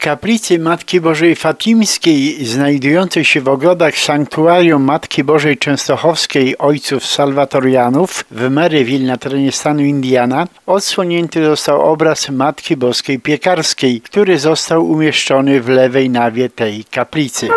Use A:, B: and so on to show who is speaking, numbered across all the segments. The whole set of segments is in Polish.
A: kaplicy Matki Bożej Fatimskiej, znajdującej się w ogrodach sanktuarium Matki Bożej Częstochowskiej Ojców Salwatorianów w Maryville na terenie stanu Indiana, odsłonięty został obraz Matki Boskiej Piekarskiej, który został umieszczony w lewej nawie tej kaplicy.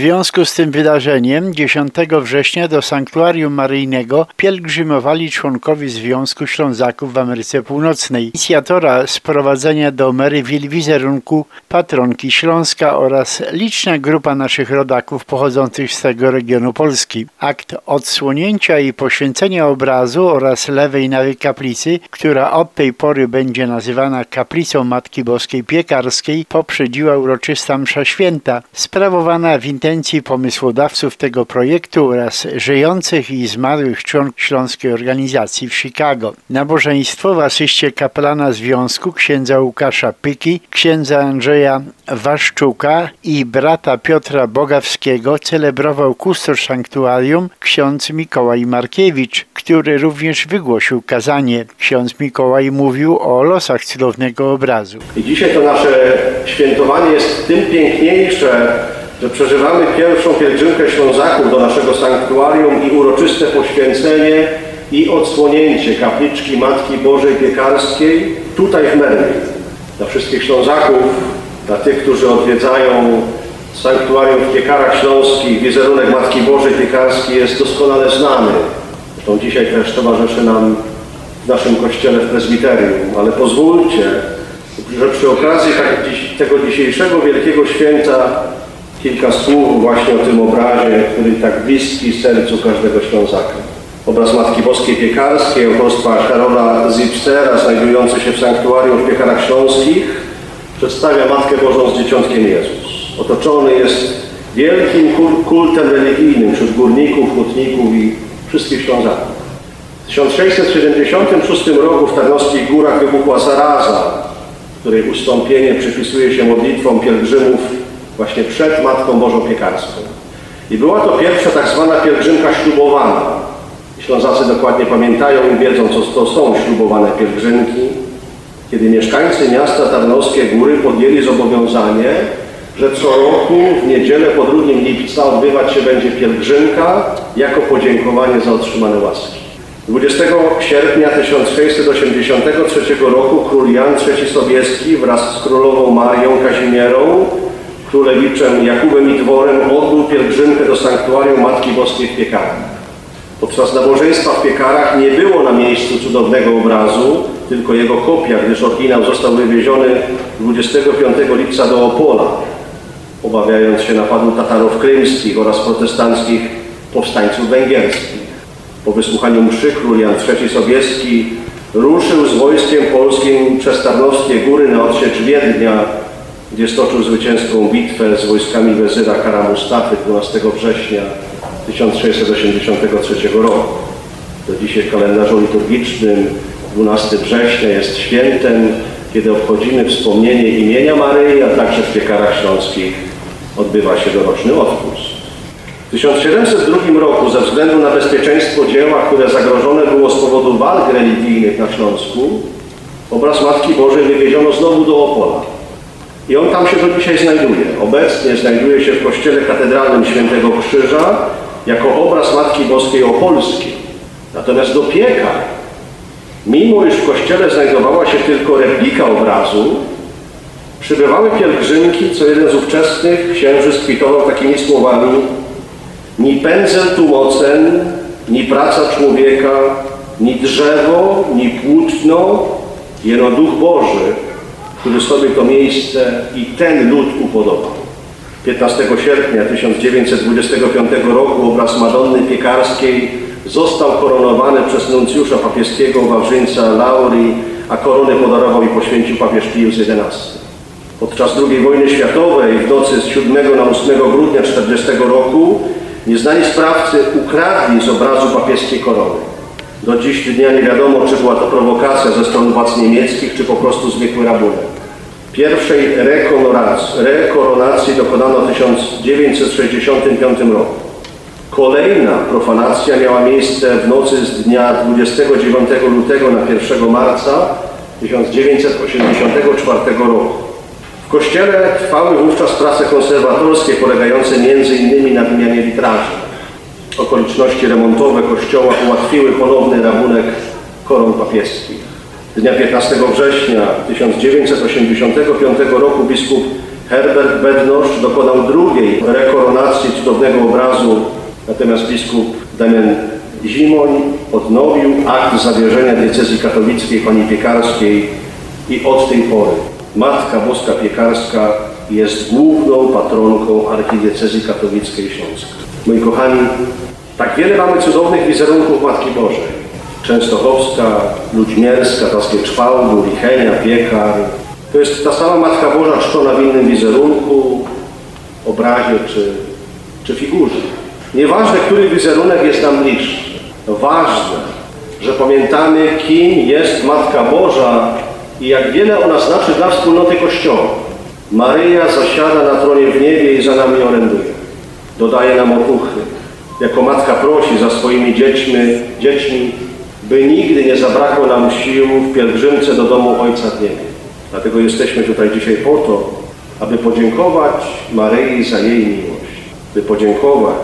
A: Związku z tym wydarzeniem 10 września do Sanktuarium Maryjnego pielgrzymowali członkowie Związku Ślązaków w Ameryce Północnej, inicjatora sprowadzenia do Maryville wizerunku patronki Śląska oraz liczna grupa naszych rodaków pochodzących z tego regionu Polski. Akt odsłonięcia i poświęcenia obrazu oraz lewej nawy kaplicy, która od tej pory będzie nazywana kaplicą Matki Boskiej Piekarskiej, poprzedziła uroczysta msza święta, sprawowana w intencji pomysłodawców tego projektu oraz żyjących i zmarłych członków Śląskiej Organizacji w Chicago. Nabożeństwo w asyście kapelana związku księdza Łukasza Pyki, księdza Andrzeja Waszczuka i brata Piotra Bogawskiego celebrował kustosz sanktuarium ksiądz Mikołaj Markiewicz, który również wygłosił kazanie. Ksiądz Mikołaj mówił o losach cudownego obrazu.
B: I dzisiaj to nasze świętowanie jest tym piękniejsze, że przeżywamy pierwszą pielgrzymkę Ślązaków do naszego sanktuarium i uroczyste poświęcenie i odsłonięcie kapliczki Matki Bożej Piekarskiej tutaj w Merwil. Dla wszystkich Ślązaków, dla tych, którzy odwiedzają sanktuarium w Piekarach Śląskich, wizerunek Matki Bożej Piekarskiej jest doskonale znany. Zresztą dzisiaj też towarzyszy nam w naszym kościele w prezbiterium, ale pozwólcie, że przy okazji tak, tego dzisiejszego wielkiego święta kilka słów właśnie o tym obrazie, który tak bliski sercu każdego Ślązaka. Obraz Matki Boskiej Piekarskiej autorstwa Karola Zipstera, znajdujący się w sanktuarium w Piekarach Śląskich, przedstawia Matkę Bożą z Dzieciątkiem Jezus. Otoczony jest wielkim kultem religijnym wśród górników, hutników i wszystkich Ślązaków. W 1676 roku w Tarnowskich Górach wybuchła zaraza, której ustąpienie przypisuje się modlitwom pielgrzymów właśnie przed Matką Bożą Piekarską. I była to pierwsza tak zwana pielgrzymka ślubowana. Ślązacy dokładnie pamiętają i wiedzą, co to są ślubowane pielgrzymki, kiedy mieszkańcy miasta Tarnowskie Góry podjęli zobowiązanie, że co roku w niedzielę po 2 lipca odbywać się będzie pielgrzymka jako podziękowanie za otrzymane łaski. 20 sierpnia 1683 roku król Jan III Sobieski wraz z królową Marią Kazimierą królewiczem Jakubem i Dworem odbył pielgrzymkę do sanktuarium Matki Boskiej w Piekarach. Podczas nabożeństwa w Piekarach nie było na miejscu cudownego obrazu, tylko jego kopia, gdyż oryginał został wywieziony 25 lipca do Opola, obawiając się napadu Tatarów krymskich oraz protestanckich powstańców węgierskich. Po wysłuchaniu mszy król Jan III Sobieski ruszył z wojskiem polskim przez Tarnowskie Góry na odsiecz Wiednia, gdzie stoczył zwycięską bitwę z wojskami wezyra Kara Mustafy 12 września 1683 roku. Do dzisiaj w kalendarzu liturgicznym 12 września jest świętem, kiedy obchodzimy wspomnienie imienia Maryi, a także w piekarach śląskich odbywa się doroczny odpust. W 1702 roku ze względu na bezpieczeństwo dzieła, które zagrożone było z powodu walk religijnych na Śląsku, obraz Matki Bożej wywieziono znowu do Opola. I on tam się do dzisiaj znajduje. Obecnie znajduje się w kościele katedralnym Świętego Krzyża jako obraz Matki Boskiej Opolskiej. Natomiast do piekar, mimo iż w kościele znajdowała się tylko replika obrazu, przybywały pielgrzymki, co jeden z ówczesnych księży skwitował takimi słowami ni pędzel tu mocen, ni praca człowieka, ni drzewo, ni płótno, jeno Duch Boży, który sobie to miejsce i ten lud upodobał. 15 sierpnia 1925 roku obraz Madonny Piekarskiej został koronowany przez nuncjusza papieskiego Wawrzyńca Lauri, a koronę podarował i poświęcił papież Pius XI. Podczas II wojny światowej w nocy z 7 na 8 grudnia 1940 roku nieznani sprawcy ukradli z obrazu papieskiej korony. Do dziś dnia nie wiadomo, czy była to prowokacja ze strony władz niemieckich, czy po prostu zwykły rabunek. Pierwszej rekoronacji, dokonano w 1965 roku. Kolejna profanacja miała miejsce w nocy z dnia 29 lutego na 1 marca 1984 roku. W kościele trwały wówczas prace konserwatorskie polegające m.in. na wymianie witraży. Okoliczności remontowe kościoła ułatwiły ponowny rabunek koron papieskich. Dnia 15 września 1985 roku biskup Herbert Bednosz dokonał drugiej rekoronacji cudownego obrazu, natomiast biskup Damian Zimoń odnowił akt zawierzenia diecezji katolickiej pani Piekarskiej i od tej pory Matka Boska Piekarska jest główną patronką archidiecezji katolickiej Śląska. Moi kochani, tak wiele mamy cudownych wizerunków Matki Bożej. Częstochowska, Ludźmierska, Taskie Czwałgu, Lichenia, Piekar. To jest ta sama Matka Boża czczona w innym wizerunku, obrazie czy, czy figurze. Nieważne, który wizerunek jest nam bliższy. Ważne, że pamiętamy, kim jest Matka Boża i jak wiele ona znaczy dla wspólnoty Kościoła. Maryja zasiada na tronie w niebie i za nami oręduje. Dodaje nam otuchy. Jako matka prosi za swoimi dziećmi, dziećmi, by nigdy nie zabrakło nam sił w pielgrzymce do domu Ojca w niebie. Dlatego jesteśmy tutaj dzisiaj po to, aby podziękować Maryi za jej miłość, by podziękować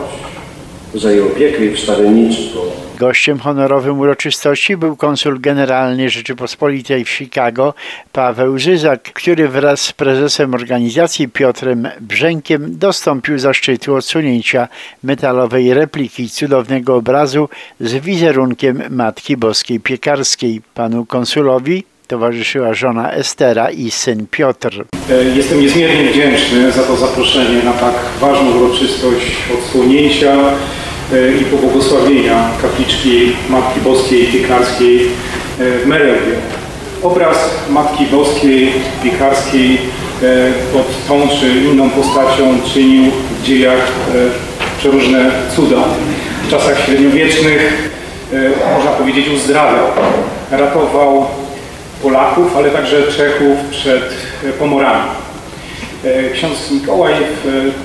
B: za jej opiekę i wstawiennictwo,
A: Gościem honorowym uroczystości był konsul generalny Rzeczypospolitej w Chicago Paweł Żyzak, który wraz z prezesem organizacji Piotrem Brzękiem dostąpił zaszczytu odsunięcia metalowej repliki cudownego obrazu z wizerunkiem Matki Boskiej Piekarskiej. Panu konsulowi towarzyszyła żona Estera i syn Piotr.
C: E, Jestem niezmiernie wdzięczny za to zaproszenie na tak ważną uroczystość odsłonięcia i pobłogosławienia kapliczki Matki Boskiej Piekarskiej e, w Merelwie. Obraz Matki Boskiej Piekarskiej e, pod tą czy inną postacią czynił w dziejach e, przeróżne cuda. W czasach średniowiecznych, e, można powiedzieć, uzdrawiał, ratował Polaków, ale także Czechów przed e, pomorami. E, Ksiądz Mikołaj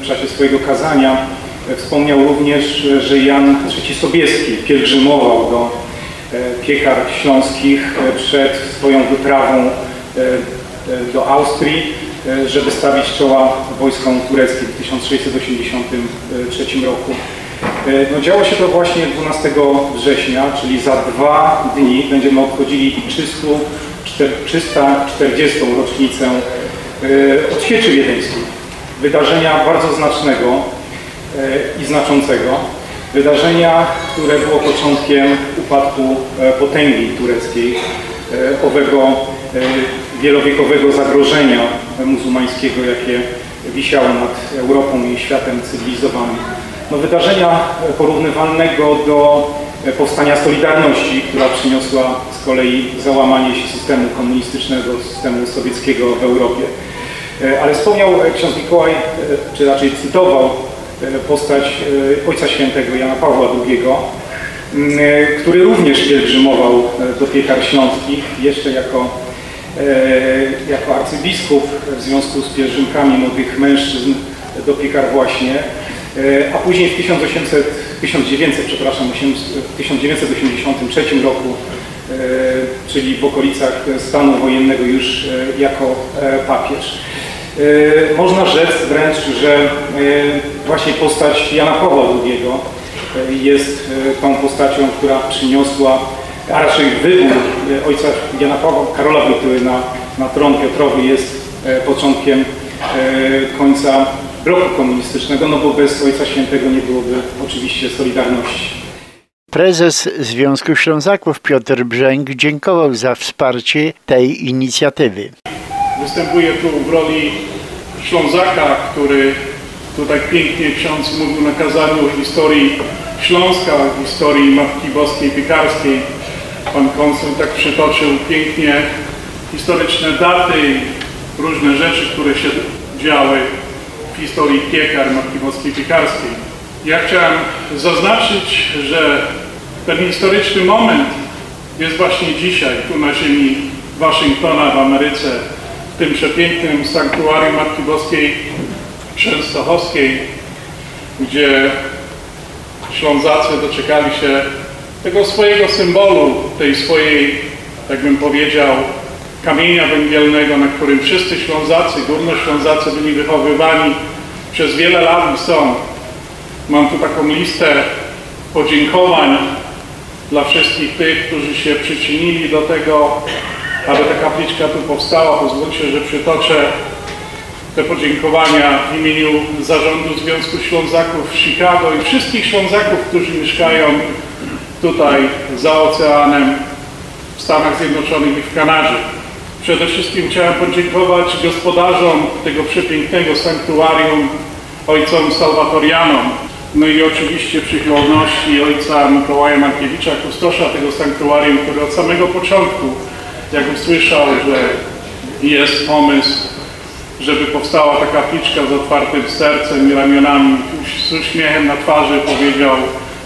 C: w czasie swojego kazania e, wspomniał również, że Jan III Sobieski pielgrzymował do e, piekar śląskich e, przed swoją wyprawą e, do Austrii, żeby stawić czoła wojskom tureckim w 1683 roku. No, działo się to właśnie 12 września, czyli za dwa dni będziemy obchodzili 300, 340. rocznicę odsieczy wiedeńskiej. Wydarzenia bardzo znacznego i znaczącego. Wydarzenia, które było początkiem upadku e, potęgi tureckiej, e, owego e, wielowiekowego zagrożenia muzułmańskiego, jakie wisiało nad Europą i światem cywilizowanym. No, wydarzenia e, porównywalnego do e, powstania Solidarności, która przyniosła z kolei załamanie się systemu komunistycznego, systemu sowieckiego w Europie. E, Ale wspomniał e, ksiądz Mikołaj, e, czy raczej cytował e, postać e, Ojca Świętego Jana Pawła II, e, który również pielgrzymował e, do piekar śląskich, jeszcze jako, e, jako arcybiskup w związku z pielgrzymkami młodych mężczyzn do piekar właśnie, E, a później w 1800, 1900, przepraszam, 1983 roku, e, czyli w okolicach stanu wojennego już e, jako e, papież. E, Można rzec wręcz, że e, właśnie postać Jana Pawła II e, jest e, tą postacią, która przyniosła, a raczej wybór e, ojca Jana Pawła, Karola Wojtyły na, na tron Piotrowy jest początkiem końca bloku komunistycznego, no bo bez Ojca Świętego nie byłoby oczywiście Solidarności.
A: Prezes Związku Ślązaków Piotr Brzęk dziękował za wsparcie tej inicjatywy.
D: Występuję tu w roli Ślązaka, który tutaj pięknie ksiądz mówił na kazaniu o historii Śląska, o historii Matki Boskiej Piekarskiej. Pan konsul tak przytoczył pięknie historyczne daty i różne rzeczy, które się działy w historii piekar Matki Boskiej Piekarskiej. Ja chciałem zaznaczyć, że Ten historyczny moment jest właśnie dzisiaj, tu na ziemi Waszyngtona w Ameryce, w tym przepięknym sanktuarium Matki Boskiej Częstochowskiej, gdzie Ślązacy doczekali się tego swojego symbolu, tej swojej, tak bym powiedział, kamienia węgielnego, na którym wszyscy Ślązacy, Górnoślązacy byli wychowywani przez wiele lat i są. Mam tu taką listę podziękowań dla wszystkich tych, którzy się przyczynili do tego, aby ta kapliczka tu powstała. Pozwólcie, że przytoczę te podziękowania w imieniu Zarządu Związku Ślązaków w Chicago i wszystkich Ślązaków, którzy mieszkają tutaj za oceanem w Stanach Zjednoczonych i w Kanadzie. Przede wszystkim chciałem podziękować gospodarzom tego przepięknego sanktuarium, ojcom Salwatorianom, no i oczywiście przychylności ojca Mikołaja Markiewicza, kustosza tego sanktuarium, który od samego początku, jak usłyszał, że jest pomysł, żeby powstała ta kapliczka z otwartym sercem i ramionami, z uśmiechem na twarzy powiedział,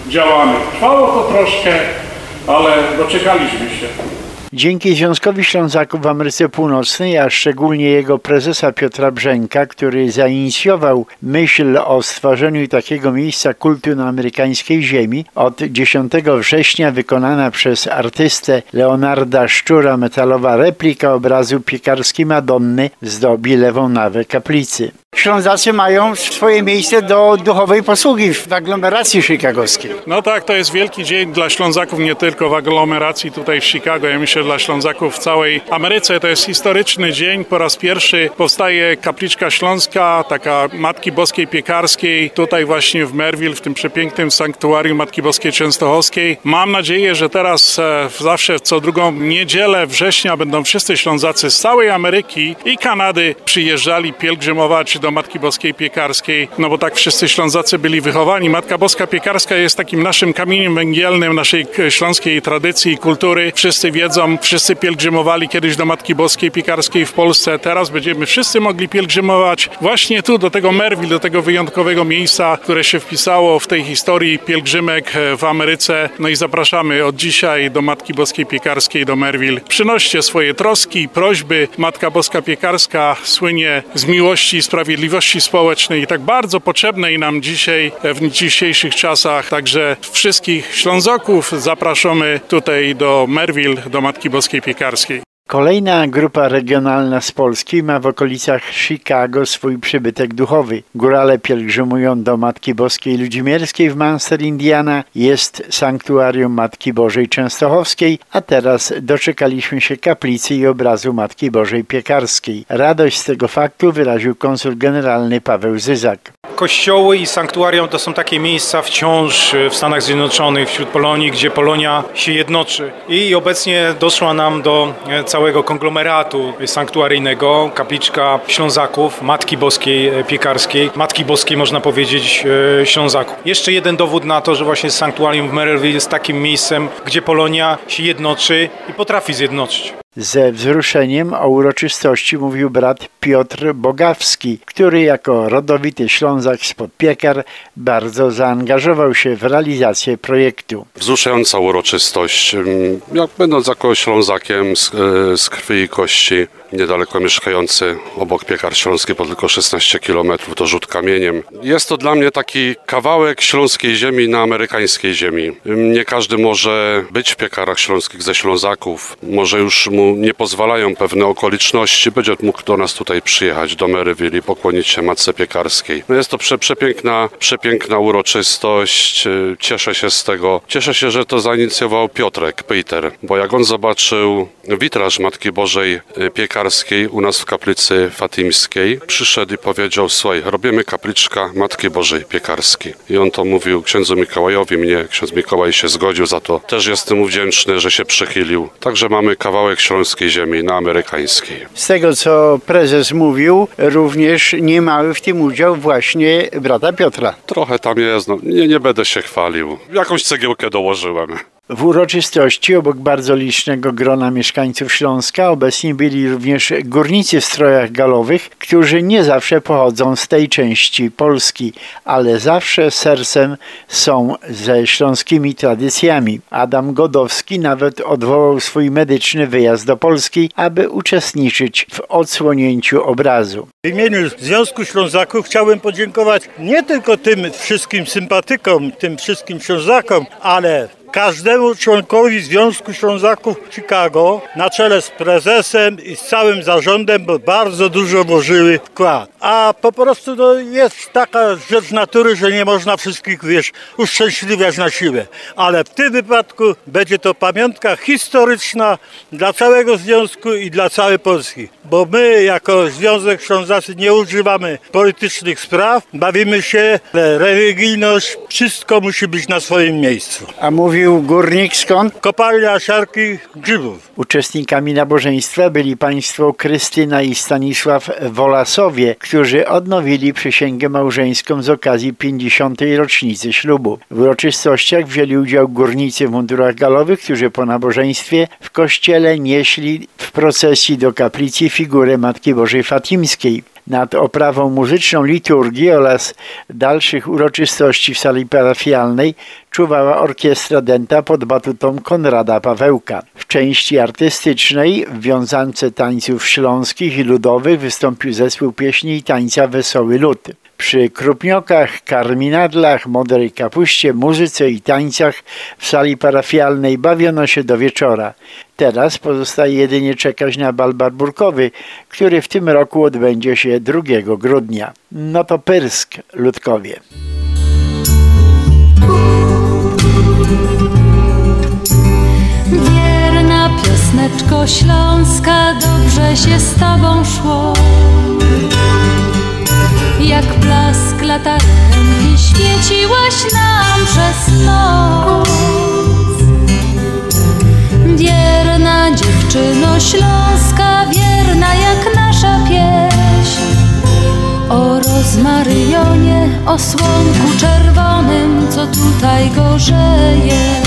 D: działamy. Trwało to troszkę, ale doczekaliśmy się.
A: Dzięki Związkowi Ślązaków w Ameryce Północnej, a szczególnie jego prezesa Piotra Brzęka, który zainicjował myśl o stworzeniu takiego miejsca kultu na amerykańskiej ziemi, od 10 września wykonana przez artystę Leonarda Szczura metalowa replika obrazu piekarskiej Madonny zdobi lewą nawę kaplicy. Ślązacy mają swoje miejsce do duchowej posługi w aglomeracji chicagowskiej.
D: No tak, to jest wielki dzień dla Ślązaków, nie tylko w aglomeracji tutaj w Chicago. Ja myślę, dla Ślązaków w całej Ameryce. To jest historyczny dzień. Po raz pierwszy powstaje kapliczka śląska, taka Matki Boskiej Piekarskiej, tutaj właśnie w Merville, w tym przepięknym sanktuarium Matki Boskiej Częstochowskiej. Mam nadzieję, że teraz e, zawsze co drugą niedzielę września będą wszyscy Ślązacy z całej Ameryki i Kanady przyjeżdżali pielgrzymować do Matki Boskiej Piekarskiej, no bo tak wszyscy Ślązacy byli wychowani. Matka Boska Piekarska jest takim naszym kamieniem węgielnym naszej śląskiej tradycji i kultury. Wszyscy wiedzą, wszyscy pielgrzymowali kiedyś do Matki Boskiej Piekarskiej w Polsce. Teraz będziemy wszyscy mogli pielgrzymować właśnie tu, do tego Merville, do tego wyjątkowego miejsca, które się wpisało w tej historii pielgrzymek e, w Ameryce. No i zapraszamy od dzisiaj do Matki Boskiej Piekarskiej, do Merville. Przynoście swoje troski prośby. Matka Boska Piekarska słynie z miłości i sprawiedliwości społecznej i tak bardzo potrzebnej nam dzisiaj, e, w dzisiejszych czasach. Także wszystkich Ślązoków zapraszamy tutaj do Merville, do Matki Boskiej Piekarskiej.
A: Kolejna grupa regionalna z Polski ma w okolicach Chicago swój przybytek duchowy. Górale pielgrzymują do Matki Boskiej Ludzimierskiej w Munster, Indiana. Jest sanktuarium Matki Bożej Częstochowskiej, a teraz doczekaliśmy się kaplicy i obrazu Matki Bożej Piekarskiej. Radość z tego faktu wyraził konsul generalny Paweł Zyzak.
E: Kościoły i sanktuarium to są takie miejsca wciąż w Stanach Zjednoczonych, wśród Polonii, gdzie Polonia się jednoczy. I obecnie doszła nam do e, całego konglomeratu sanktuaryjnego kapliczka Ślązaków, Matki Boskiej e, Piekarskiej, Matki Boskiej można powiedzieć e, Ślązaków. Jeszcze jeden dowód na to, że właśnie sanktuarium w Merrillville jest takim miejscem, gdzie Polonia się jednoczy i potrafi zjednoczyć.
A: Ze wzruszeniem o uroczystości mówił brat Piotr Bogawski, który jako rodowity Ślązak spod Piekar bardzo zaangażował się w realizację projektu.
F: Wzruszająca uroczystość. Ym, Jak będąc jako Ślązakiem z, e, z krwi i kości, niedaleko mieszkający obok Piekar Śląski, po tylko 16 km, to rzut kamieniem. Jest to dla mnie taki kawałek śląskiej ziemi na amerykańskiej ziemi. Nie każdy może być w Piekarach Śląskich ze Ślązaków. Może już mu nie pozwalają pewne okoliczności. Będzie mógł do nas tutaj przyjechać, do Maryville i pokłonić się Matce Piekarskiej. No jest to prze, przepiękna, przepiękna uroczystość. Cieszę się z tego. Cieszę się, że to zainicjował Piotrek, Peter, bo jak on zobaczył witraż Matki Bożej y, Piekarskiej u nas w kaplicy fatimskiej, przyszedł i powiedział, słuchaj, robimy kapliczka Matki Bożej Piekarskiej. I on to mówił księdzu Mikołajowi, mnie ksiądz Mikołaj się zgodził za to. Też jestem mu wdzięczny, że się przychylił. Także mamy kawałek śląskiej ziemi na amerykańskiej.
A: Z tego, co prezes mówił, również niemały w tym udział właśnie brata Piotra.
F: Trochę tam jest, no, nie, nie będę się chwalił. Jakąś cegiełkę dołożyłem.
A: W uroczystości obok bardzo licznego grona mieszkańców Śląska obecni byli również górnicy w strojach galowych, którzy nie zawsze pochodzą z tej części Polski, ale zawsze sercem są ze śląskimi tradycjami. Adam Godowski nawet odwołał swój medyczny wyjazd do Polski, aby uczestniczyć w odsłonięciu obrazu.
G: W imieniu Związku Ślązaków chciałbym podziękować nie tylko tym wszystkim sympatykom, tym wszystkim Ślązakom, ale każdemu członkowi Związku Ślązaków Chicago na czele z prezesem i z całym zarządem, bo bardzo dużo włożyły wkład. A po prostu no, jest taka rzecz natury, że nie można wszystkich, wiesz, uszczęśliwiać na siłę. Ale w tym wypadku będzie to pamiątka historyczna dla całego związku i dla całej Polski. Bo my jako Związek Ślązacy nie używamy politycznych spraw, bawimy się, religijność, wszystko musi być na swoim miejscu.
A: A mówił górnik skąd?
G: Kopalnia siarki grzybów.
A: Uczestnikami nabożeństwa byli państwo Krystyna i Stanisław Wolasowie, którzy odnowili przysięgę małżeńską z okazji 50. rocznicy ślubu. W uroczystościach wzięli udział górnicy w mundurach galowych, którzy po nabożeństwie w kościele nieśli w procesji do kaplicy figurę Matki Bożej Fatimskiej. Nad oprawą muzyczną liturgii oraz dalszych uroczystości w sali parafialnej czuwała orkiestra dęta pod batutą Konrada Pawełka. W części artystycznej w wiązance tańców śląskich i ludowych wystąpił zespół pieśni i tańca Wesoły Lud. Przy krupniokach, karminadlach, modrej kapuście, muzyce i tańcach w sali parafialnej bawiono się do wieczora. Teraz pozostaje jedynie czekać na bal barburkowy, który w tym roku odbędzie się 2 grudnia. No to Pyrsk, Ludkowie.
H: Wierna piosneczko śląska, dobrze się z tobą szło. Jak blask latarenki świeciłaś nam przez noc. Wierna dziewczyno śląska, wierna jak nasza pieśń. O rozmaryjonie, o słonku czerwonym, co tutaj gorzeje.